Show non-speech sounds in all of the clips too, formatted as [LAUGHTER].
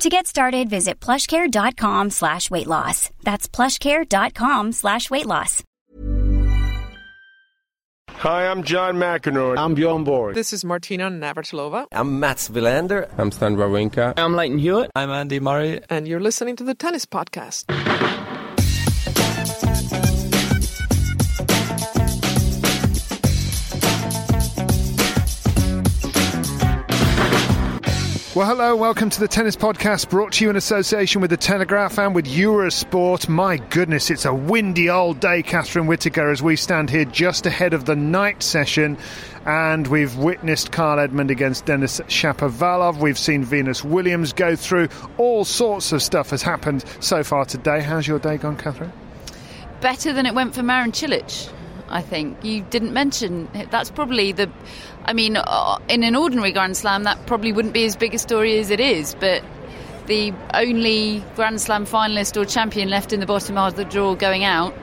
To get started, visit plushcare.com slash weight loss. That's plushcare.com slash weight loss. Hi, I'm John McEnroe. I'm Bjorn Borg. This is Martina Navratilova. I'm Mats Wilander. I'm Stan Wawrinka. I'm Lleyton Hewitt. I'm Andy Murray. And you're listening to the Tennis Podcast. Well, hello, welcome to the Tennis Podcast brought to you in association with The Telegraph and with Eurosport. My goodness, it's a windy old day, Catherine Whitaker, as we stand here just ahead of the night session. And we've witnessed Kyle Edmund against Denis Shapovalov. We've seen Venus Williams go through. All sorts of stuff has happened so far today. How's your day gone, Catherine? Better than it went for Marin Cilic. I think you didn't mention that's probably the I mean uh, in an ordinary grand slam that probably wouldn't be as big a story as it is but the only grand slam finalist or champion left in the bottom half of the draw going out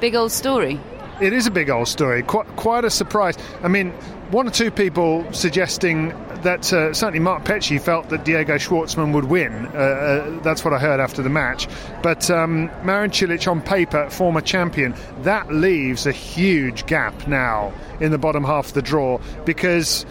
big old story. It is a big old story. Quite quite a surprise. I mean one or two people suggesting that uh, certainly Mark Petchey felt that Diego Schwartzman would win. Uh, uh, that's what I heard after the match. But um, Marin Cilic, on paper, former champion, that leaves a huge gap now in the bottom half of the draw because,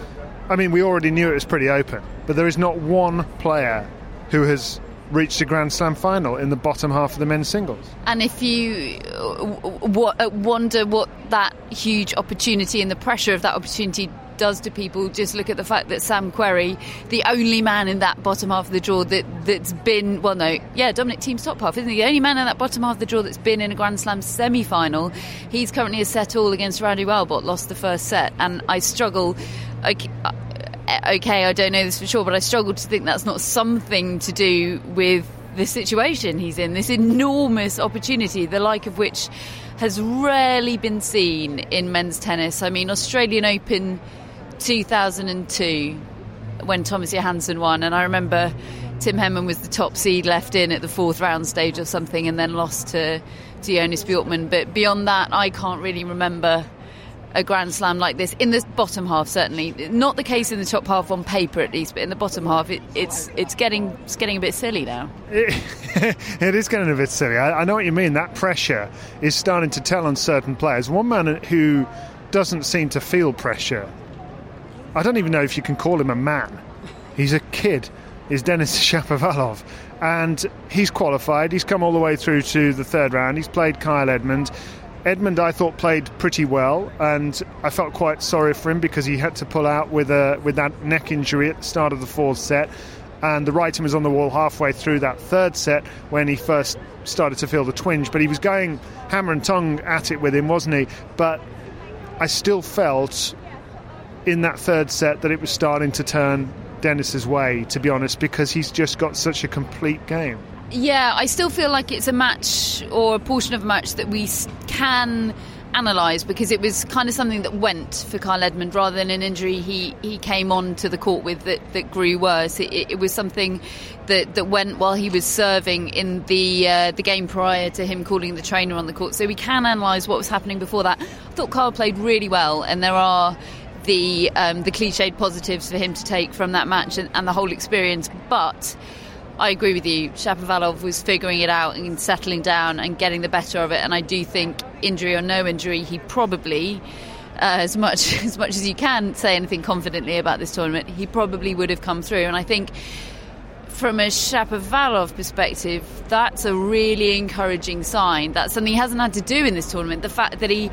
I mean, we already knew it was pretty open, but there is not one player who has reached a Grand Slam final in the bottom half of the men's singles. And if you w- wonder what that huge opportunity and the pressure of that opportunity does to people, just look at the fact that Sam Querrey, the only man in that bottom half of the draw that, that's been, well, no, yeah, Dominic Thiem's top half, isn't he? The only man in that bottom half of the draw that's been in a Grand Slam semi final. He's currently a set all against Randy Walbot, lost the first set. And I struggle. Okay, uh, okay, I don't know this for sure, but I struggle to think that's not something to do with the situation he's in, this enormous opportunity, the like of which has rarely been seen in men's tennis. I mean, Australian Open 2002 when Thomas Johansson won, and I remember Tim Henman was the top seed left in at the fourth round stage or something, and then lost to, to Jonas Bjorkman. But beyond that, I can't really remember a Grand Slam like this in the bottom half. Certainly, not the case in the top half on paper at least, but in the bottom half, it, it's it's getting it's getting a bit silly now. It, [LAUGHS] it is getting a bit silly. I, I know what you mean. That pressure is starting to tell on certain players. One man who doesn't seem to feel pressure I don't even know if you can call him a man. He's a kid. Is Denis [LAUGHS] Shapovalov, and he's qualified. He's come all the way through to the third round. He's played Kyle Edmund. Edmund, I thought, played pretty well, and I felt quite sorry for him because he had to pull out with a with that neck injury at the start of the fourth set. And the writing was on the wall halfway through that third set when he first started to feel the twinge. But he was going hammer and tongue at it with him, wasn't he? But I still felt in that third set that it was starting to turn Denis's way, to be honest, because he's just got such a complete game. Yeah, I still feel like it's a match or a portion of a match that we can analyse because it was kind of something that went for Kyle Edmund rather than an injury he, he came on to the court with that, that grew worse. It, it was something that, that went while he was serving in the uh, the game prior to him calling the trainer on the court. So we can analyse what was happening before that. I thought Kyle played really well, and there are the um, the cliched positives for him to take from that match and, and, the whole experience. But I agree with you. Shapovalov was figuring it out and settling down and getting the better of it. And I do think, injury or no injury, he probably. Uh, as much [LAUGHS] as much as you can say anything confidently about this tournament, he probably would have come through. And I think from a Shapovalov perspective, that's a really encouraging sign. That's something he hasn't had to do in this tournament. The fact that he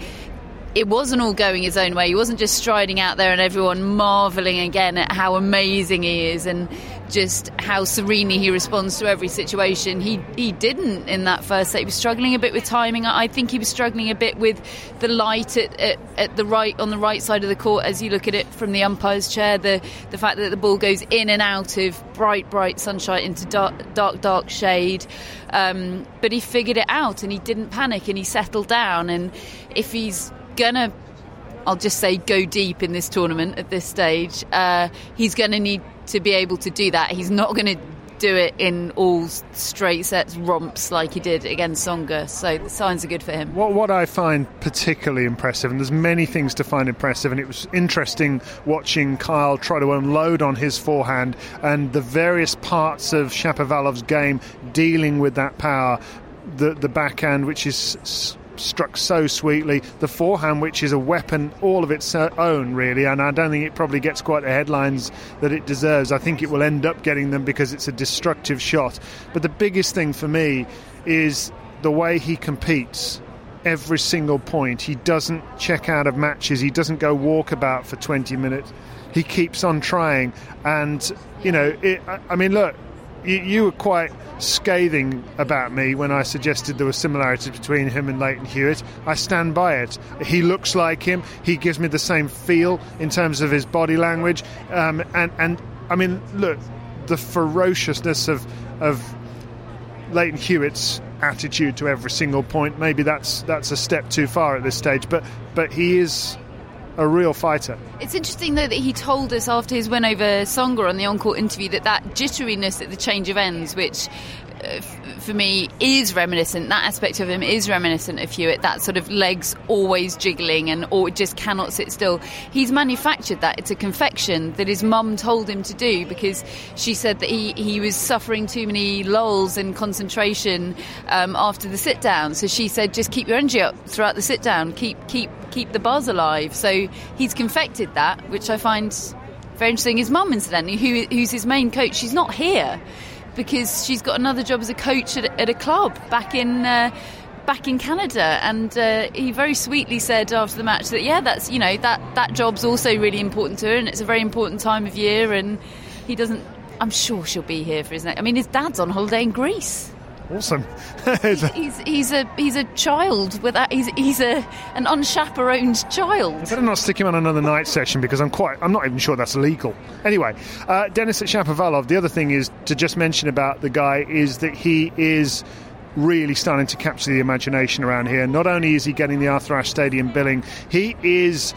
it wasn't all going his own way. He wasn't just striding out there and everyone marvelling again at how amazing he is and just how serenely he responds to every situation. He he didn't in that first set. He was struggling a bit with timing. I think he was struggling a bit with the light at, at, at, the right on the right side of the court as you look at it from the umpire's chair. The the fact that the ball goes in and out of bright bright sunshine into dark dark dark shade. Um, but he figured it out and he didn't panic and he settled down. And if he's gonna I'll just say go deep in this tournament at this stage. Uh, he's to need to be able to do that. He's not to do it in all straight sets romps like he did against Tsonga. So the signs are good for him. What, what I find particularly impressive, and there's many things to find impressive, and it was interesting watching Kyle try to unload on his forehand and the various parts of Shapovalov's game dealing with that power. The the backhand, which is struck so sweetly. The forehand, which is a weapon all of its own, really, and I don't think it probably gets quite the headlines that it deserves. I think it will end up getting them because it's a destructive shot. But the biggest thing for me is the way he competes every single point. He doesn't check out of matches, he doesn't go walkabout for 20 minutes. He keeps on trying, and you know, it, I mean, look, you, you were quite scathing about me when I suggested there were similarities between him and Lleyton Hewitt. I stand by it. He looks like him. He gives me the same feel in terms of his body language. Um, and, and I mean, look, the ferociousness of, of Lleyton Hewitt's attitude to every single point. Maybe that's that's a step too far at this stage, but but he is a real fighter. It's interesting though that he told us after his win over Tsonga on the on-court interview that that jitteriness at the change of ends, which for me is reminiscent. That aspect of him is reminiscent of Hewitt. That sort of legs always jiggling and or just cannot sit still. He's manufactured that. It's a confection that his mum told him to do because she said that he, he was suffering too many lulls in concentration um, after the sit down. So she said, just keep your energy up throughout the sit down. Keep keep keep the buzz alive. So he's confected that, which I find very interesting. His mum, incidentally, who, who's his main coach, she's not here because she's got another job as a coach at, at a club back in. Uh, back in Canada, and uh, he very sweetly said after the match that yeah, that's you know that that job's also really important to her, and it's a very important time of year, and he doesn't. I'm sure she'll be here for his next. I mean, his dad's on holiday in Greece. Awesome. he's, [LAUGHS] he's, he's, a he's a child with that. He's he's a an unchaperoned child. I better not stick him on another night session because I'm quite I'm not even sure that's legal. Anyway, uh, Denis Shapovalov. The other thing is to just mention about the guy is that he is really starting to capture the imagination around here. Not only is he getting the Arthur Ashe Stadium billing, he is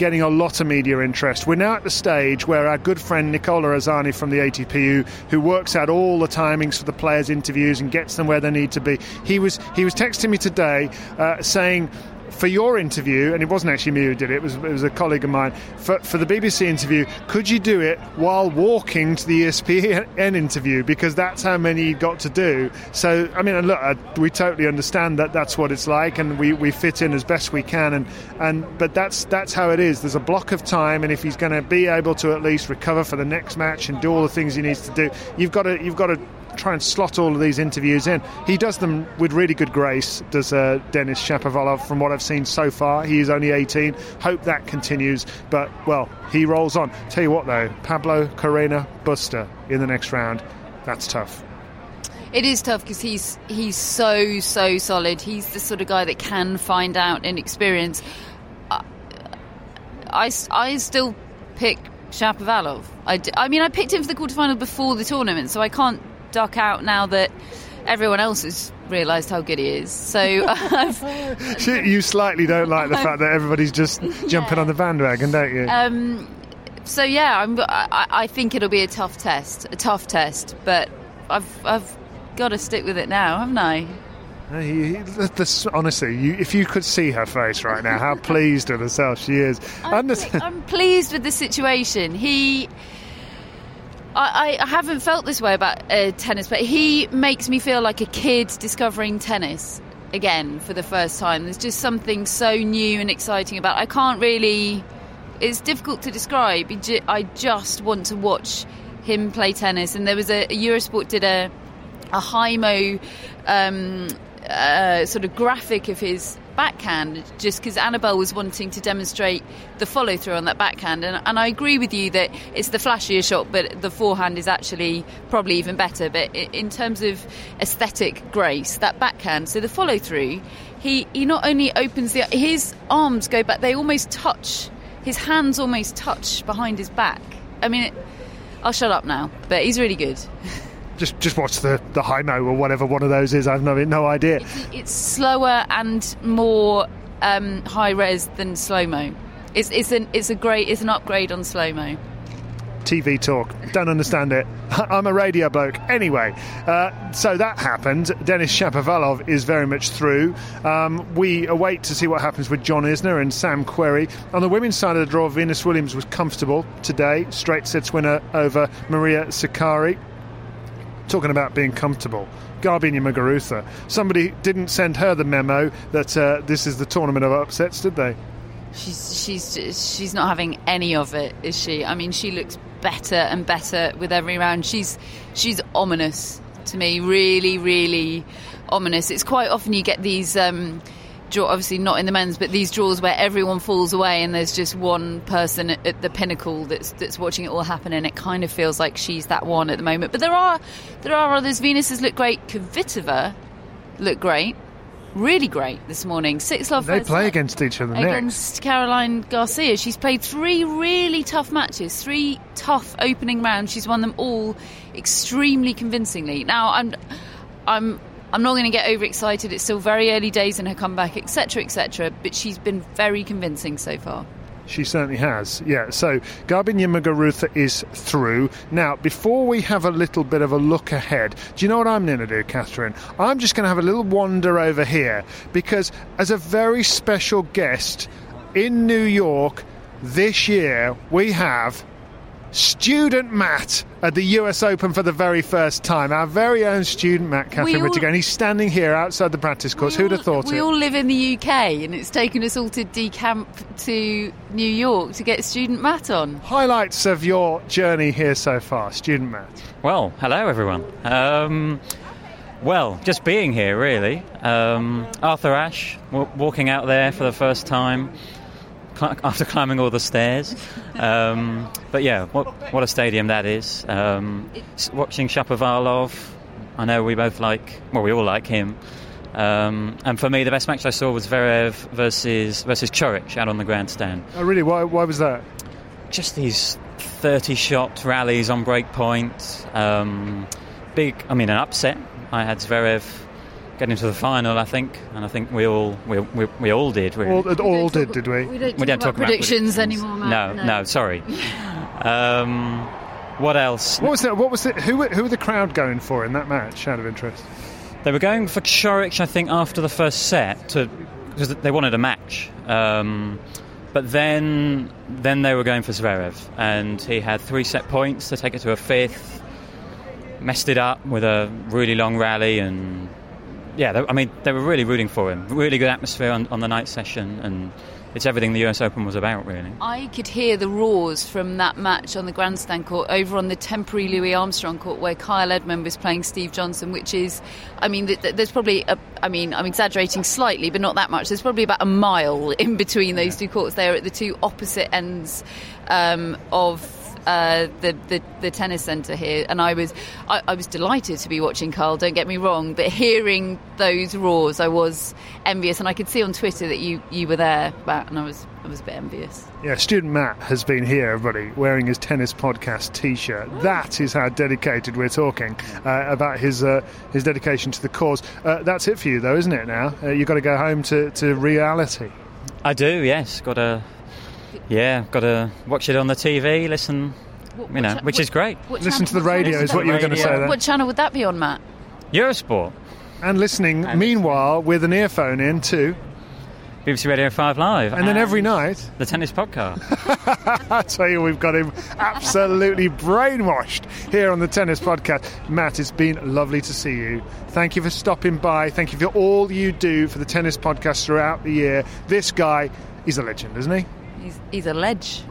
getting a lot of media interest. We're now at the stage where our good friend Nicola Arzani from the ATPU, who works out all the timings for the players' interviews and gets them where they need to be, he was he was texting me today uh, saying for your interview, and it wasn't actually me who did it, it was, it was a colleague of mine, for, for the BBC interview, could you do it while walking to the ESPN interview? Because that's how many you got to do. So, I mean, look, I, we totally understand that that's what it's like, and we, we fit in as best we can. And, and But that's, that's how it is. There's a block of time, and if he's going to be able to at least recover for the next match and do all the things he needs to do, you've got to, you've got to try and slot all of these interviews in. He does them with really good grace, does uh, Denis Shapovalov, from what I've seen so far. He is only 18. Hope that continues. But, well, he rolls on. Tell you what, though, Pablo Carreno Busta in the next round, that's tough. It is tough because he's he's so so solid. He's the sort of guy that can find out and experience. I, I, I still pick Shapovalov. I, I mean, I picked him for the quarterfinal before the tournament, so I can't duck out now that everyone else has realised how good he is. So [LAUGHS] [LAUGHS] you slightly don't like the fact that everybody's just [LAUGHS] jumping yeah. on the bandwagon, don't you? Um, so yeah, I'm, I, I, think it'll be a tough test, a tough test, but I've I've got to stick with it now, haven't I? This, honestly, you, if you could see her face right now, how pleased with herself she is. I'm, I'm pleased with the situation. He I, I haven't felt this way about uh, tennis, but he makes me feel like a kid discovering tennis again for the first time. There's just something so new and exciting about. It. I can't really. It's difficult to describe. I just want to watch him play tennis. And there was a, a Eurosport did a a Hymo um, uh, sort of graphic of his backhand just because Annabel was wanting to demonstrate the follow through on that backhand. And, and, I agree with you that it's the flashier shot, but the forehand is actually probably even better. But in terms of aesthetic grace, that backhand, so the follow through, he, he not only opens the. His arms go back, they almost touch, his hands almost touch behind his back. I mean, it, I'll shut up now, but he's really good. [LAUGHS] just just watch the the Hymo or whatever one of those is. I've no no idea. It's, it's slower and more um, high res than slow mo. It's it's an it's a great it's an upgrade on slow mo. TV talk. Don't understand it. [LAUGHS] I'm a radio bloke. Anyway, uh, so that happened. Denis Shapovalov is very much through. Um, we await to see what happens with John Isner and Sam Querrey. On the women's side of the draw, Venus Williams was comfortable today. Straight sets winner over Maria Sakkari talking about being comfortable. Garbiñe Muguruza. Somebody didn't send her the memo that uh, this is the tournament of upsets, did they? She's she's she's not having any of it, is she? I mean, she looks better and better with every round. She's she's ominous to me, really, really ominous. It's quite often you get these. Um, draw, obviously not in the men's, but these draws where everyone falls away and there's just one person at, at, the pinnacle that's that's watching it all happen, and it kind of feels like she's that one at the moment. But there are there are others. Venus has looked great. Kvitova looked great. Really great this morning. Six love. They play against each other against next. Caroline Garcia. She's played three really tough matches, three tough opening rounds. She's won them all extremely convincingly. Now I'm, I'm I'm not going to get overexcited. It's still very early days in her comeback, etc., etc. But she's been very convincing so far. She certainly has, yeah. So Garbiñe Muguruza is through. Now, before we have a little bit of a look ahead, do you know what I'm going to do, Catherine? I'm just going to have a little wander over here because, as a very special guest in New York this year, we have student Matt at the US Open for the very first time. Our very own student Matt, Catherine Whitaker, and he's standing here outside the practice course. Who'd have thought we it? We all live in the UK, and it's taken us all to decamp to New York to get student Matt on. Highlights of your journey here so far, student Matt. Well, hello everyone. Um, well, just being here, really. Um, Arthur Ashe, w- walking out there for the first time [LAUGHS] after climbing all the stairs. Um, but yeah, what, what a stadium that is. Um, watching Shapovalov, I know we both like, well, we all like him. Um, and for me, the best match I saw was Zverev versus versus Coric out on the grandstand. Oh, really? Why, why was that? Just these 30 shot rallies on break point. Um, big, I mean, an upset. I had Zverev getting to the final, I think, and I think we all we, we, we all did. Really. All, all did, did we? We don't talk, we don't about, predictions about, predictions anymore. No, no, no, sorry. um, what else? What was it? What was it? Who who were the crowd going for in that match? Out of interest, they were going for Coric, I think, after the first set to because they wanted a match. Um, but then then they were going for Zverev, and he had three set points to take it to a fifth. Messed it up with a really long rally and yeah, I mean, they were really rooting for him. Really good atmosphere on, on the night session, and it's everything the US Open was about, really. I could hear the roars from that match on the grandstand court over on the temporary Louis Armstrong court where Kyle Edmund was playing Steve Johnson, which is, I mean, there's probably, a, I mean, I'm exaggerating slightly, but not that much. There's probably about a mile in between those two courts. They are at the two opposite ends um, of uh, the, the, the tennis centre here, and I was I, I, was delighted to be watching Carl. Don't get me wrong, but hearing those roars, I was envious, and I could see on Twitter that you, you were there, Matt, and I was I was a bit envious. Yeah, student Matt has been here, everybody, wearing his tennis podcast T-shirt. That is how dedicated we're talking uh, about his uh, his dedication to the cause. Uh, that's it for you, though, isn't it? Now uh, you've got to go home to, to reality. I do, yes. Got to yeah, got to watch it on the TV, listen, what, you know, which what, is great. Listen to the radio is what you were going to say there. What channel would that be on, Matt? Eurosport. And listening, and meanwhile, with an earphone in too. BBC Radio 5 Live. And, and then every night. The tennis podcast. [LAUGHS] I tell you, we've got him absolutely brainwashed here on the tennis podcast. Matt, it's been lovely to see you. Thank you for stopping by. Thank you for all you do for the tennis podcast throughout the year. This guy, is a legend, isn't he? He's, he's a ledge.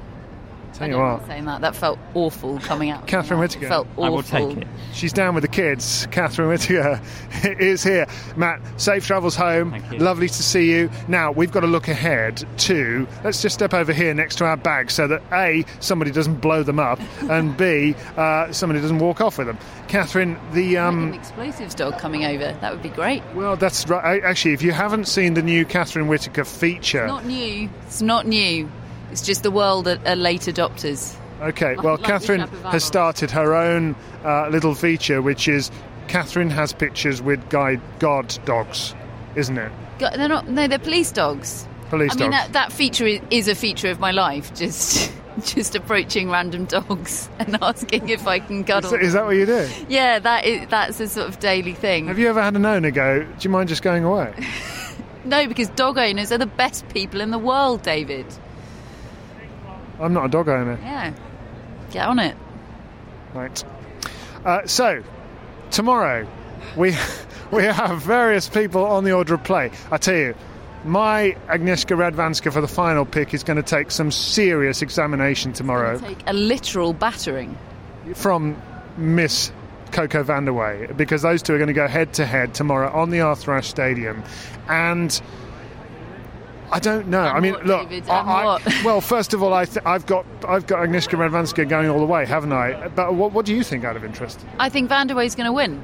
Tell I you what. saying that. That felt awful coming out. Catherine my. Whitaker. It felt awful. I will take it. She's down with the kids. Catherine Whitaker [LAUGHS] is here. Matt, safe travels home. Thank you. Lovely to see you. Now, we've got to look ahead to. Let's just step over here next to our bags so that A, somebody doesn't blow them up, [LAUGHS] and B, uh, somebody doesn't walk off with them. Catherine, the. Um, an explosives dog coming over. That would be great. well, that's right. Actually, if you haven't seen the new Catherine Whitaker feature. Not new. It's not new. It's just the world are late adopters. Okay, well, like Catherine has started her own uh, little feature, which is Catherine has pictures with guide guard dogs, isn't it? Go- They're not. No, they're police dogs. Police dogs. I mean, that, that feature is, is a feature of my life. Just, [LAUGHS] just approaching random dogs [LAUGHS] and asking if I can Is cuddle. that, is that what you do? yeah, that is that's a sort of daily thing. Have you ever had an owner go, "Do you mind just going away"? [LAUGHS] No, because dog owners are the best people in the world, David. I'm not a dog owner. Yeah, get on it. Right. Uh, so, tomorrow we [LAUGHS] we have various people on the order of play. I tell you, my Agnieszka Radwanska for the final pick is going to take some serious examination tomorrow Take a literal battering. from Miss Coco Vandeweghe because those two are going to go head to head tomorrow on the Arthur Ashe Stadium, and. I don't know. And I mean, what, look. David? I, I- [LAUGHS] well, first of all, I th- I've got I've got Agnieszka Radwanska going all the way, haven't I? But what, what do you think, out of interest? I think Vandeweghe's going to win.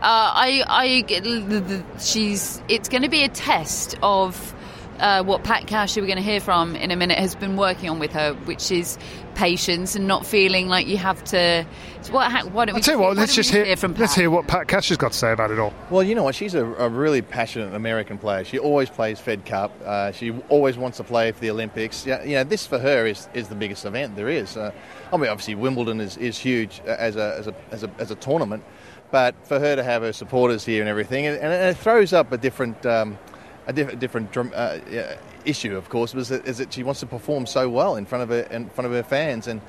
Uh, I, I, get the- the- she's. It's going to be a test of uh, what Pat Cash, who we're going to hear from in a minute, has been working on with her, which is patience and not feeling like you have to. so What? ha- Why don't we? I'll tell you what. Let's just we hear. from Pat? let's hear what Pat Cash has got to say about it all. Well, you know what? She's a, a really passionate American player. She always plays Fed Cup. Uh, she always wants to play for the Olympics. Yeah, you know, this for her is, is the biggest event there is. Uh, I mean, obviously Wimbledon is, is huge as a, as, a, as, a, as a tournament, but for her to have her supporters here and everything, and, and it throws up a different um, a diff- different uh, issue, of course, was that, is that she wants to perform so well in front of her in front of her fans and.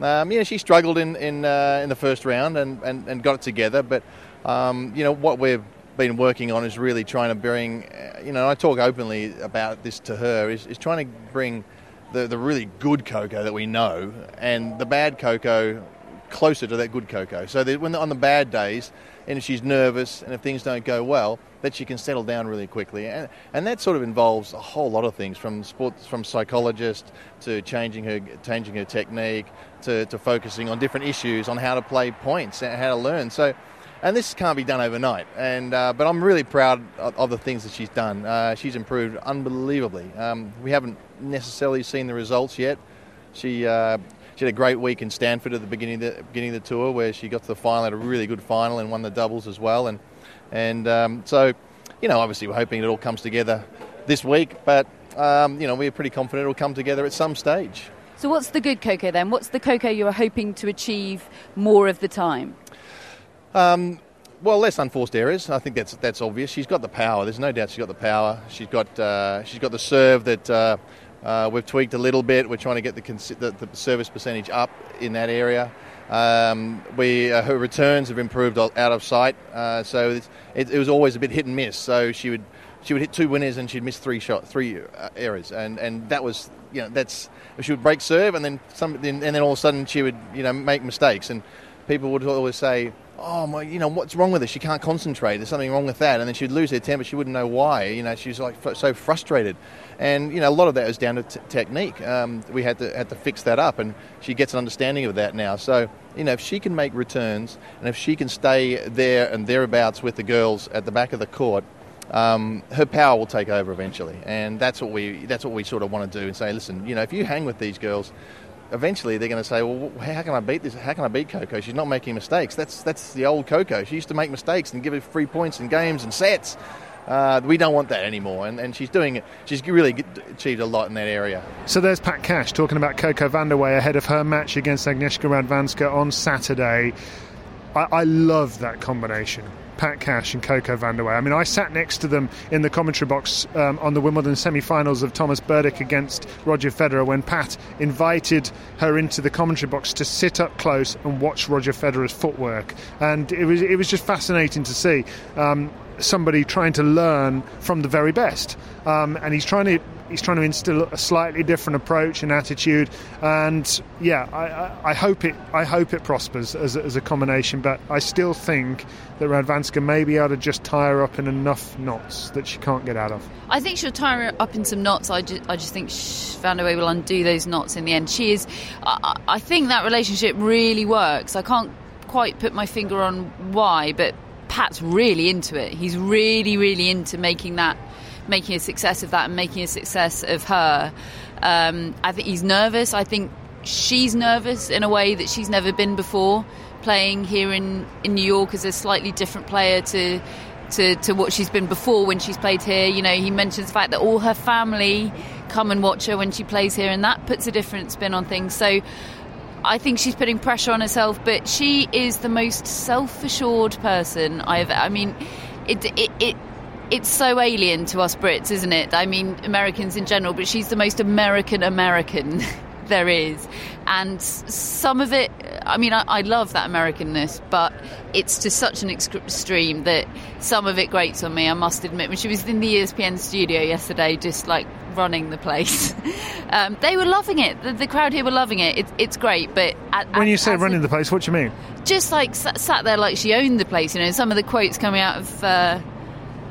Um, she struggled in in, uh, in the first round and, and, and got it together. But um, you know what we've been working on is really trying to bring. Uh, you know, I talk openly about this to her. Is, is trying to bring the the really good Coco that we know and the bad Coco closer to that good Coco. So that when on the bad days, and if she's nervous and if things don't go well, that she can settle down really quickly. And, and that sort of involves a whole lot of things, from sports, from psychologist to changing her changing her technique to, to focusing on different issues on how to play points and how to learn. So. And this can't be done overnight, and uh, but I'm really proud of, of the things that she's done. Uh, she's improved unbelievably. Um, we haven't necessarily seen the results yet. She uh, she had a great week in Stanford at the beginning of the beginning of the tour, where she got to the final, had a really good final, and won the doubles as well. And and um, so, you know, obviously we're hoping it all comes together this week, but um, you know we're pretty confident it'll come together at some stage. So, what's the good Coco then? What's the Coco you are hoping to achieve more of the time? Um, well, less unforced errors. I think that's that's obvious. She's got the power. There's no doubt she's got the power. She's got uh, she's got the serve that uh, uh, we've tweaked a little bit. We're trying to get the, consi- the, the service percentage up in that area. Um, we uh, her returns have improved out of sight. Uh, so it, it was always a bit hit and miss. So she would she would hit two winners and she'd miss three shot three uh, errors, and and that was you know that's she would break serve and then some and then all of a sudden she would you know make mistakes and people would always say. Oh my! You know what's wrong with her? She can't concentrate. There's something wrong with that, and then she'd lose her temper. She wouldn't know why. You know, she's like f- so frustrated, and you know a lot of that was down to t- technique. Um, we had to had to fix that up, and she gets an understanding of that now. So you know, if she can make returns, and if she can stay there and thereabouts with the girls at the back of the court, um, her power will take over eventually, and that's what we that's what we sort of want to do and say, listen, you know, if you hang with these girls, eventually they're going to say, well, how can I beat this? How can I beat Coco? She's not making mistakes. That's that's the old Coco. She used to make mistakes and give it free points in games and sets. Uh, we don't want that anymore, and, and she's doing it. She's really achieved a lot in that area. So there's Pat Cash talking about Coco Vandeweghe ahead of her match against Agnieszka Radwanska on Saturday. I, I love that combination. Pat Cash and Coco Vandeweghe. I mean, I sat next to them in the commentary box um, on the Wimbledon semi-finals of Thomas Berdych against Roger Federer when Pat invited her into the commentary box to sit up close and watch Roger Federer's footwork, and it was it was just fascinating to see. Um, somebody trying to learn from the very best, um, and he's trying to he's trying to instill a slightly different approach and attitude. And yeah, I, I, I hope it I hope it prospers as, a- as a combination. But I still think that Radwanska may be able to just tie her up in enough knots that she can't get out of. I think she'll tie her up in some knots. I just, I just think Vandeweghe will undo those knots in the end. She is. I I think that relationship really works. I can't quite put my finger on why, but Pat's really into it. He's really, really into making that, making a success of that, and making a success of her. Um, I think he's nervous. I think she's nervous in a way that she's never been before. Playing here in, in New York as a slightly different player to to, to what she's been before when she's played here. You know, he mentions the fact that all her family come and watch her when she plays here, and that puts a different spin on things. So I think she's putting pressure on herself, but she is the most self-assured person I've. I mean, it it. it it's so alien to us Brits, isn't it? I mean, Americans in general, but she's the most American American [LAUGHS] there is. And some of it, I mean, I, I love that Americanness, but it's to such an extreme that some of it grates on me, I must admit. When she was in the ESPN studio yesterday, just like running the place, [LAUGHS] um, they were loving it. The, the crowd here were loving it. it it's great, but. At, When as- you say as a- running the place, what do you mean? just like sat, sat there like she owned the place. You know, some of the quotes coming out of. Uh,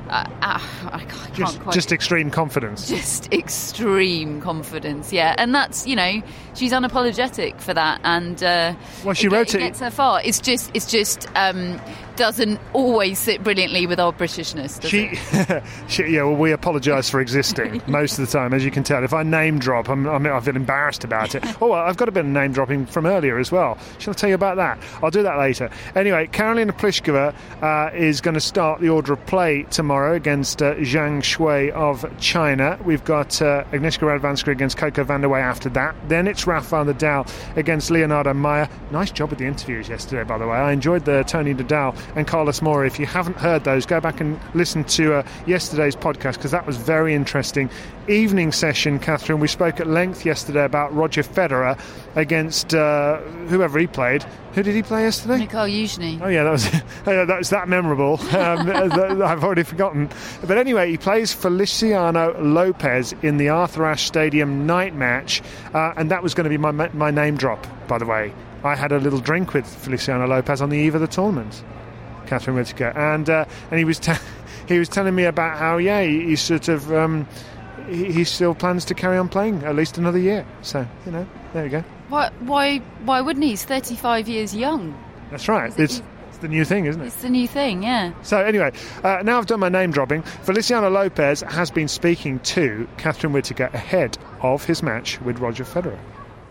uh, uh, I can't Just, quite. just extreme confidence. just extreme confidence, yeah, and that's you know she's unapologetic for that, and uh, Well, she it, wrote it it- gets her far. It's just it's just um, doesn't always sit brilliantly with our Britishness. Does She, it? [LAUGHS] she, yeah. Well, we apologise for existing [LAUGHS] most of the time, as you can tell. If I name drop, I'm, I'm, I feel embarrassed about it. Oh, I've got a bit of name dropping from earlier as well. Shall I tell you about that? I'll do that later. Anyway, Karolina Pliskova uh, is going to start the order of play tomorrow against uh, Zhang Shuai of China. We've got uh, Agnieszka Radwanska against Coco Vandeweghe after that. Then it's Rafael Nadal against Leonardo Mayer. Nice job with the interviews yesterday, by the way. I enjoyed the Tony Nadal and Carlos Moya. If you haven't heard those, go back and listen to uh, yesterday's podcast because that was very interesting. Evening session, Catherine. We spoke at length yesterday about Roger Federer against uh, whoever he played. Who did he play yesterday? Mikhail Yuzhny. Oh yeah, that was [LAUGHS] that was that memorable. [LAUGHS] Um, [LAUGHS] I've already forgotten. But anyway, he plays Feliciano Lopez in the Arthur Ashe Stadium night match, uh, and that was going to be my my name drop. By the way, I had a little drink with Feliciano Lopez on the eve of the tournament, Catherine Whitaker, and uh, and he was te- [LAUGHS] he was telling me about how yeah he, he sort of. Um, he, he still plans to carry on playing at least another year. So, you know, there we go. Why why why wouldn't he? He's thirty five years young. That's right. It's, it's the new thing, isn't it? It's the new thing, yeah. So anyway, uh, now I've done my name dropping. Feliciano Lopez has been speaking to Catherine Whitaker ahead of his match with Roger Federer.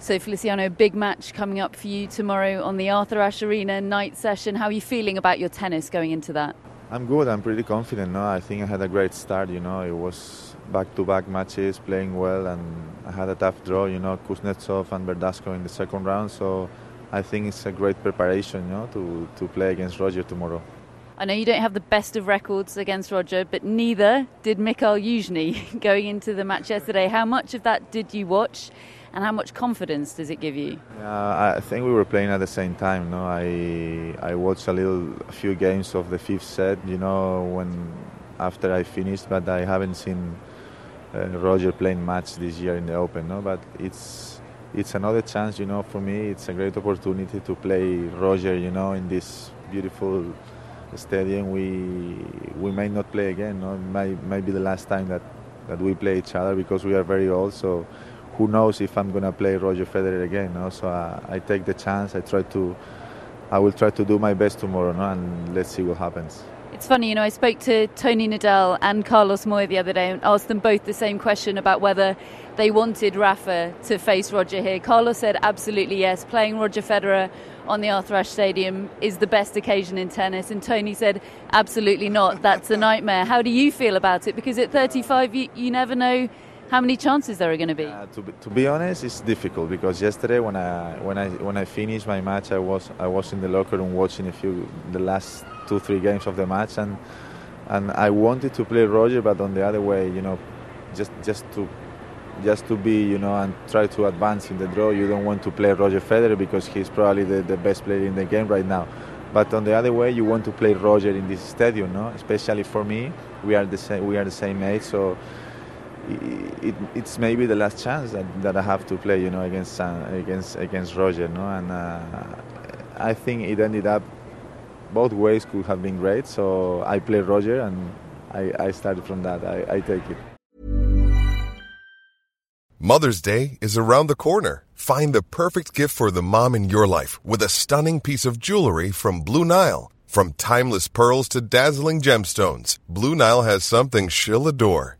So Feliciano, big match coming up for you tomorrow on the Arthur Ashe Arena night session. How are you feeling about your tennis going into that? I'm good. I'm pretty confident. No, I think I had a great start. You know, it was back-to-back matches, playing well, and I had a tough draw. You know, Kuznetsov and Verdasco in the second round. So I think it's a great preparation. You know, to to play against Roger tomorrow. I know you don't have the best of records against Roger, but neither did Mikhail Yuzhny [LAUGHS] going into the match yesterday. How much of that did you watch, and how much confidence does it give you? Uh, I think we were playing at the same time. No, I I watched a little, a few games of the fifth set. You know, when after I finished, but I haven't seen uh, Roger playing much this year in the Open. No, but it's it's another chance. You know, for me, it's a great opportunity to play Roger. You know, in this beautiful stadium. We we may not play again. No, it might might be the last time that that we play each other because we are very old. So who knows if I'm gonna play Roger Federer again? No? So uh, I take the chance. I try to. I will try to do my best tomorrow, no? and let's see what happens. It's funny, you know, I spoke to Tony Nadal and Carlos Moya the other day and asked them both the same question about whether they wanted Rafa to face Roger here. Carlos said absolutely yes. Playing Roger Federer on the Arthur Ashe Stadium is the best occasion in tennis. And Tony said absolutely not. That's a nightmare. How do you feel about it? Because at 35, you, you never know how many chances there are going to be. Uh, to, be, to be honest, it's difficult because yesterday when I when I when I finished my match, I was I was in the locker room watching a few the last two three games of the match, and and I wanted to play Roger, but on the other way, you know, just just to just to be you know and try to advance in the draw. You don't want to play Roger Federer because he's probably the, the best player in the game right now. But on the other way, you want to play Roger in this stadium, no? Especially for me, we are the same. We are the same age, so it, it, it's maybe the last chance that, that I have to play, you know, against against against Roger, no? And uh, I think it ended up both ways could have been great. So I played Roger, and I, I started from that. I, I take it. Mother's Day is around the corner. Find the perfect gift for the mom in your life with a stunning piece of jewelry from Blue Nile. From timeless pearls to dazzling gemstones, Blue Nile has something she'll adore.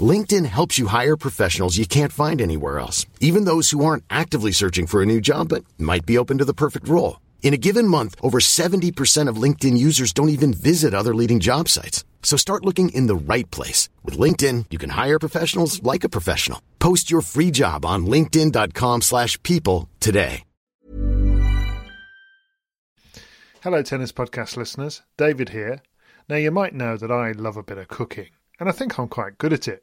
LinkedIn helps you hire professionals you can't find anywhere else, even those who aren't actively searching for a new job but might be open to the perfect role. In a given month, over 70% of LinkedIn users don't even visit other leading job sites. So start looking in the right place. With LinkedIn, you can hire professionals like a professional. Post your free job on linkedin.com slash people today. Hello, Tennis Podcast listeners. David here. Now, you might know that I love a bit of cooking, and I think I'm quite good at it.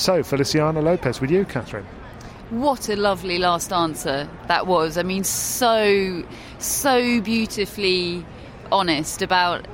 So, Feliciano Lopez with you, Catherine. What a lovely last answer that was. I mean, so, so beautifully honest about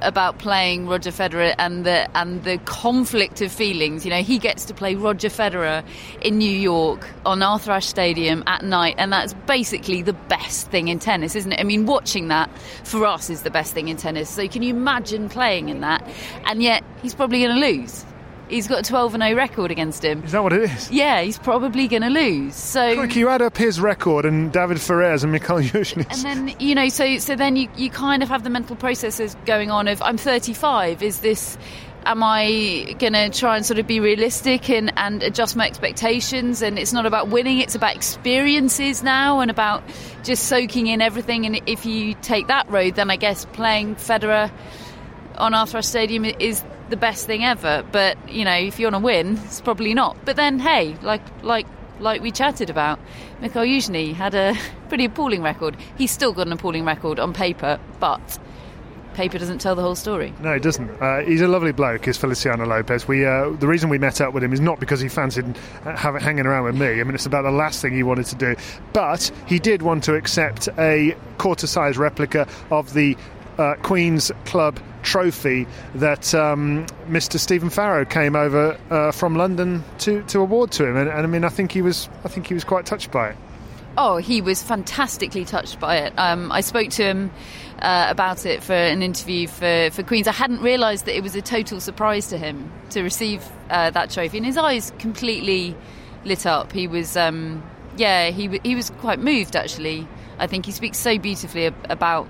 about playing Roger Federer and the and the conflict of feelings. You know, he gets to play Roger Federer in New York on Arthur Ashe Stadium at night, and that's basically the best thing in tennis, isn't it? I mean, watching that for us is the best thing in tennis. So can you imagine playing in that? And yet he's probably going to lose. He's got a 12 0 record against him. Is that what it is? Yeah, he's probably going to lose. So you add up his record and David Ferrer's and Mikhail [LAUGHS] Yuzhny's. And then you know, so so then you, you kind of have the mental processes going on of I'm 35. Is this? Am I going to try and sort of be realistic and, and adjust my expectations? And it's not about winning; it's about experiences now and about just soaking in everything. And if you take that road, then I guess playing Federer on Arthur Stadium is the best thing ever. But you know, if you want to win, it's probably not. But then, hey, like like like we chatted about, Mikhail Yuzhny had a [LAUGHS] pretty appalling record. He's still got an appalling record on paper, but paper doesn't tell the whole story. No, it doesn't. Uh, he's a lovely bloke, is Feliciano Lopez. We uh, the reason we met up with him is not because he fancied uh, having hanging around with me. I mean, it's about the last thing he wanted to do, but he did want to accept a quarter-size replica of the uh, Queen's Club trophy that um, Mr. Stephen Farrow came over uh, from London to, to award to him, and, and, I mean, I think he was I think he was quite touched by it. Oh, he was fantastically touched by it. Um, I spoke to him uh, about it for an interview for, for Queens. I hadn't realised that it was a total surprise to him to receive uh, that trophy, and his eyes completely lit up. He was, um, yeah, he he was quite moved actually. I think he speaks so beautifully about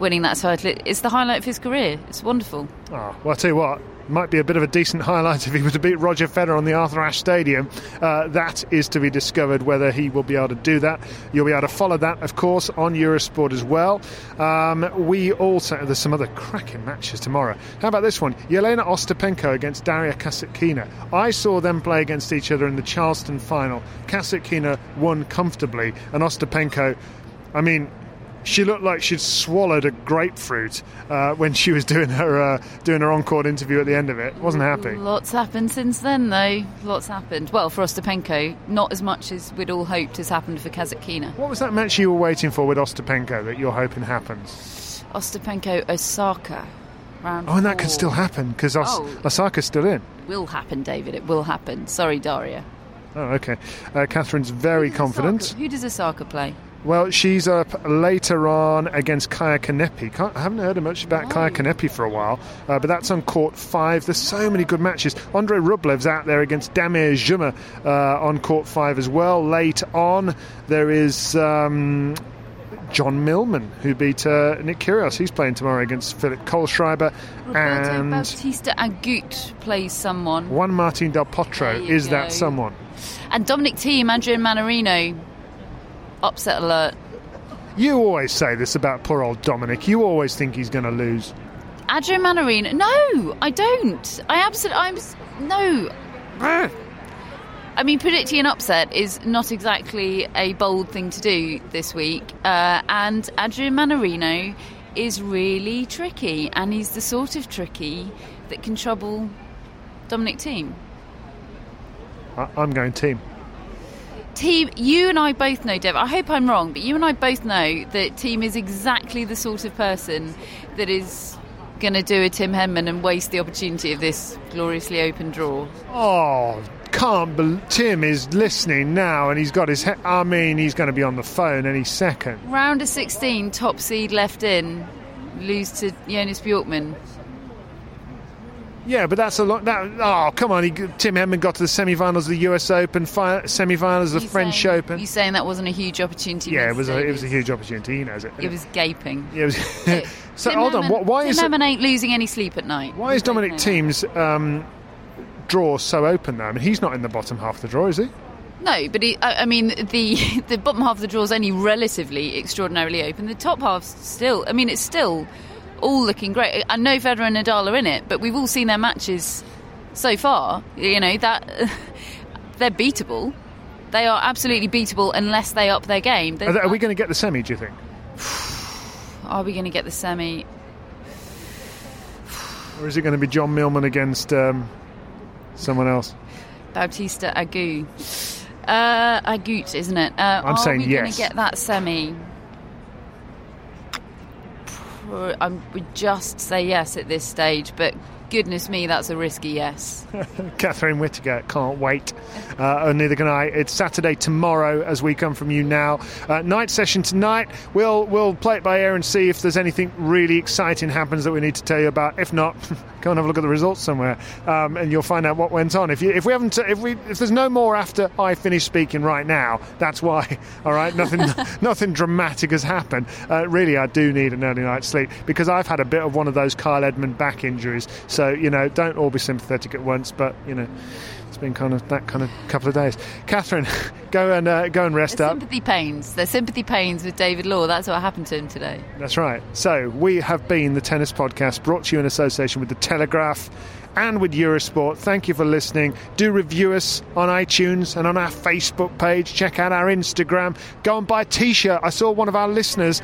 winning that title. It's the highlight of his career. It's wonderful. Oh, well, I tell you what, might be a bit of a decent highlight if he were to beat Roger Federer on the Arthur Ashe Stadium. Uh, that is to be discovered whether he will be able to do that. You'll be able to follow that, of course, on Eurosport as well. Um, we also, there's some other cracking matches tomorrow. How about this one? Yelena Ostapenko against Daria Kasatkina. I saw them play against each other in the Charleston final. Kasatkina won comfortably, and Ostapenko, I mean, she looked like she'd swallowed a grapefruit uh, when she was doing her uh, doing her on-court interview at the end of it. Wasn't happy. Lots happened since then, though. Lots happened. Well, for Ostapenko, not as much as we'd all hoped has happened for Kasatkina. What was that match you were waiting for with Ostapenko that you're hoping happens? Ostapenko Osaka. Round Oh, and that four. could still happen because Os- Oh. Osaka's still in. Will happen, David. It will happen. Sorry, Daria. Oh, okay. Uh, Catherine's very confident. Osaka- Who does Osaka play? Well, she's up later on against Kaya Kanepi. Can't, I haven't heard much about Kaya Kanepi for a while, uh, but that's on court five. There's so many good matches. Andre Rublev's out there against Damir Dzumhur uh, on court five as well. Late on, there is um, John Millman who beat uh, Nick Kyrgios. He's playing tomorrow against Philipp Kohlschreiber. Roberto and Bautista Agut plays someone. Juan Martin Del Potro is that go. someone. And Dominic Thiem, Adrian Mannarino. Upset alert. You always say this about poor old Dominic. You always think he's going to lose. Adrian Mannarino. No, I don't. I absolutely. I'm. No. I mean, predicting an upset is not exactly a bold thing to do this week. Uh, and Adrian Mannarino is really tricky, and he's the sort of tricky that can trouble Dominic Thiem. I- I'm going Thiem. Thiem, you and I both know, Dev. I hope I'm wrong, but you and I both know that Thiem is exactly the sort of person that is going to do a Tim Henman and waste the opportunity of this gloriously open draw. Oh, can't bel Tim is listening now, and he's got his. He- I mean, he's going to be on the phone any second. Round of 16, top seed left in, lose to Jonas Bjorkman. Yeah, but that's a lot. That oh, come on! He, Tim Henman got to the semi-finals of the U.S. Open, fi- semi-finals of the French saying- Open. You saying that wasn't a huge opportunity? Yeah, it was. A, it was a huge opportunity. He knows it. It was gaping. Yeah, it was [LAUGHS] so hold on. What, why Tim is it, Henman ain't losing any sleep at night. why is Dominic Thiem's um, draw so open though? I mean, he's not in the bottom half of the draw, is he? No, but he, I I mean, the [LAUGHS] the bottom half of the draw is only relatively extraordinarily open. The top half's still, I mean, it's still all looking great. I know Federer and Nadal are in it, but we've all seen their matches so far. You know that [LAUGHS] they're beatable. They are absolutely beatable unless they up their game. Are, they- are we going to get the semi? Do you think? [SIGHS] Are we going to get the semi? Or is it going to be John Millman against um, someone else? Bautista Agut. Uh, Agut, isn't it? Uh, I'm saying yes. are we going to get that semi? I would just say yes at this stage, but goodness me, that's a risky yes. [LAUGHS] Catherine Whitaker can't wait. Uh, neither can I. It's Saturday tomorrow as we come from you now. Uh, night session tonight. We'll we'll play it by ear and see if there's anything really exciting happens that we need to tell you about. If not, [LAUGHS] go and have a look at the results somewhere, um, and you'll find out what went on. If you, if we haven't if we if there's no more after I finish speaking right now, that's why. [LAUGHS] All right, nothing nothing dramatic has happened. Uh, really, I do need an early night's sleep because I've had a bit of one of those Kyle Edmund back injuries. So you know, don't all be sympathetic at once, but you know. It's been kind of that kind of couple of days. Catherine, [LAUGHS] go and uh, go and rest They're up. sympathy pains. They're sympathy pains with David Law. That's what happened to him today. That's right. So we have been the Tennis Podcast, brought to you in association with the Telegraph and with Eurosport. Thank you for listening. Do review us on iTunes and on our Facebook page. Check out our Instagram. Go and buy a T-shirt. I saw one of our listeners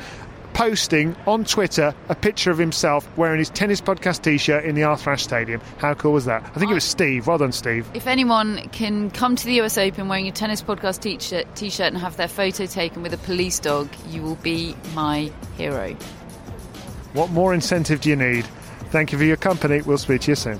posting on Twitter a picture of himself wearing his Tennis Podcast T-shirt in the Arthur Ashe Stadium. How cool was that? I think it was Steve. Well done, Steve. If anyone can come to the US Open wearing a tennis podcast t-shirt, t-shirt and have their photo taken with a police dog, you will be my hero. What more incentive do you need? Thank you for your company. We'll speak to you soon.